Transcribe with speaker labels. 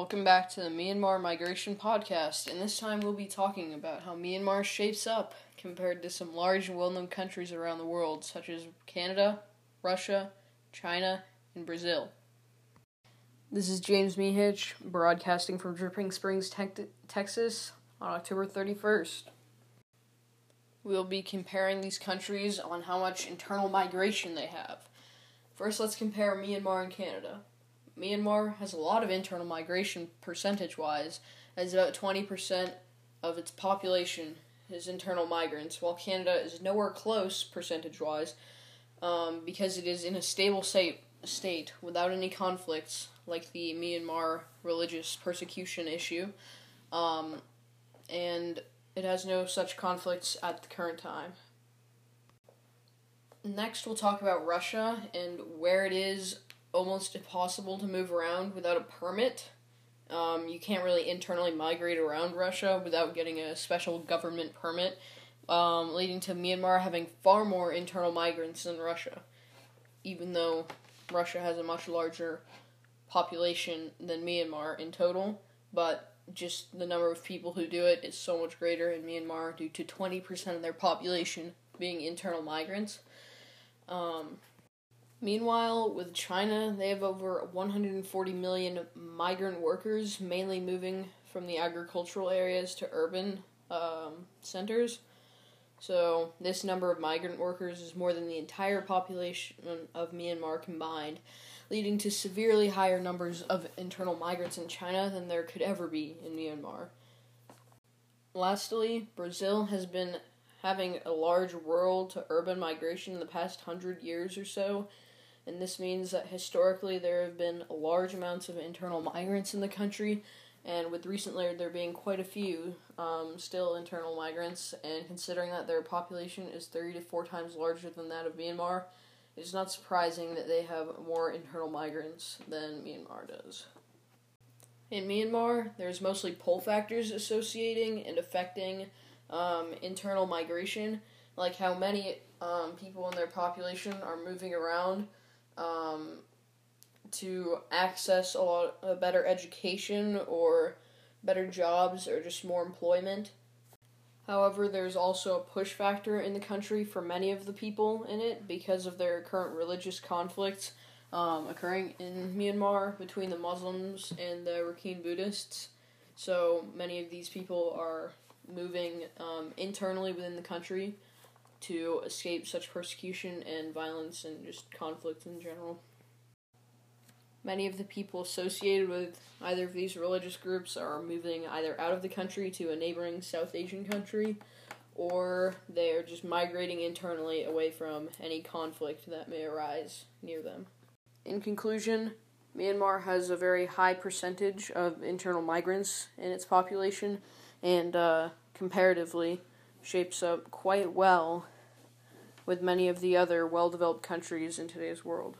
Speaker 1: Welcome back to the Myanmar Migration Podcast, and this time we'll be talking about how Myanmar shapes up compared to some large and well known countries around the world, such as Canada, Russia, China, and Brazil. This is James Mehich, broadcasting from Dripping Springs, Texas, on October 31st. We'll be comparing these countries on how much internal migration they have. First, let's compare Myanmar and Canada. Myanmar has a lot of internal migration percentage wise, as about 20% of its population is internal migrants, while Canada is nowhere close percentage wise um, because it is in a stable state, without any conflicts like the Myanmar religious persecution issue. Um, and it has no such conflicts at the current time. Next, we'll talk about Russia and where it is almost impossible to move around without a permit. Um, you can't really internally migrate around Russia without getting a special government permit, um, leading to Myanmar having far more internal migrants than Russia, even though Russia has a much larger population than Myanmar in total. But just the number of people who do it is so much greater in Myanmar due to 20% of their population being internal migrants. Um, Meanwhile, with China, they have over 140 million migrant workers, mainly moving from the agricultural areas to urban um, centers. So, this number of migrant workers is more than the entire population of Myanmar combined, leading to severely higher numbers of internal migrants in China than there could ever be in Myanmar. Lastly, Brazil has been having a large rural to urban migration in the past hundred years or so, and this means that historically there have been large amounts of internal migrants in the country, and with recently there being quite a few um, still internal migrants, and considering that their population is three to 4 times larger than that of Myanmar, it's not surprising that they have more internal migrants than Myanmar does. In Myanmar, there's mostly pull factors associating and affecting um, internal migration, like how many um, people in their population are moving around um, to access a lot a better education or better jobs or just more employment. However, there's also a push factor in the country for many of the people in it because of their current religious conflicts um, occurring in Myanmar between the Muslims and the Rakhine Buddhists. So many of these people are moving um, internally within the country to escape such persecution and violence and just conflict in general. Many of the people associated with either of these religious groups are moving either out of the country to a neighboring South Asian country or they are just migrating internally away from any conflict that may arise near them. In conclusion, Myanmar has a very high percentage of internal migrants in its population and uh, comparatively shapes up quite well with many of the other well developed countries in today's world.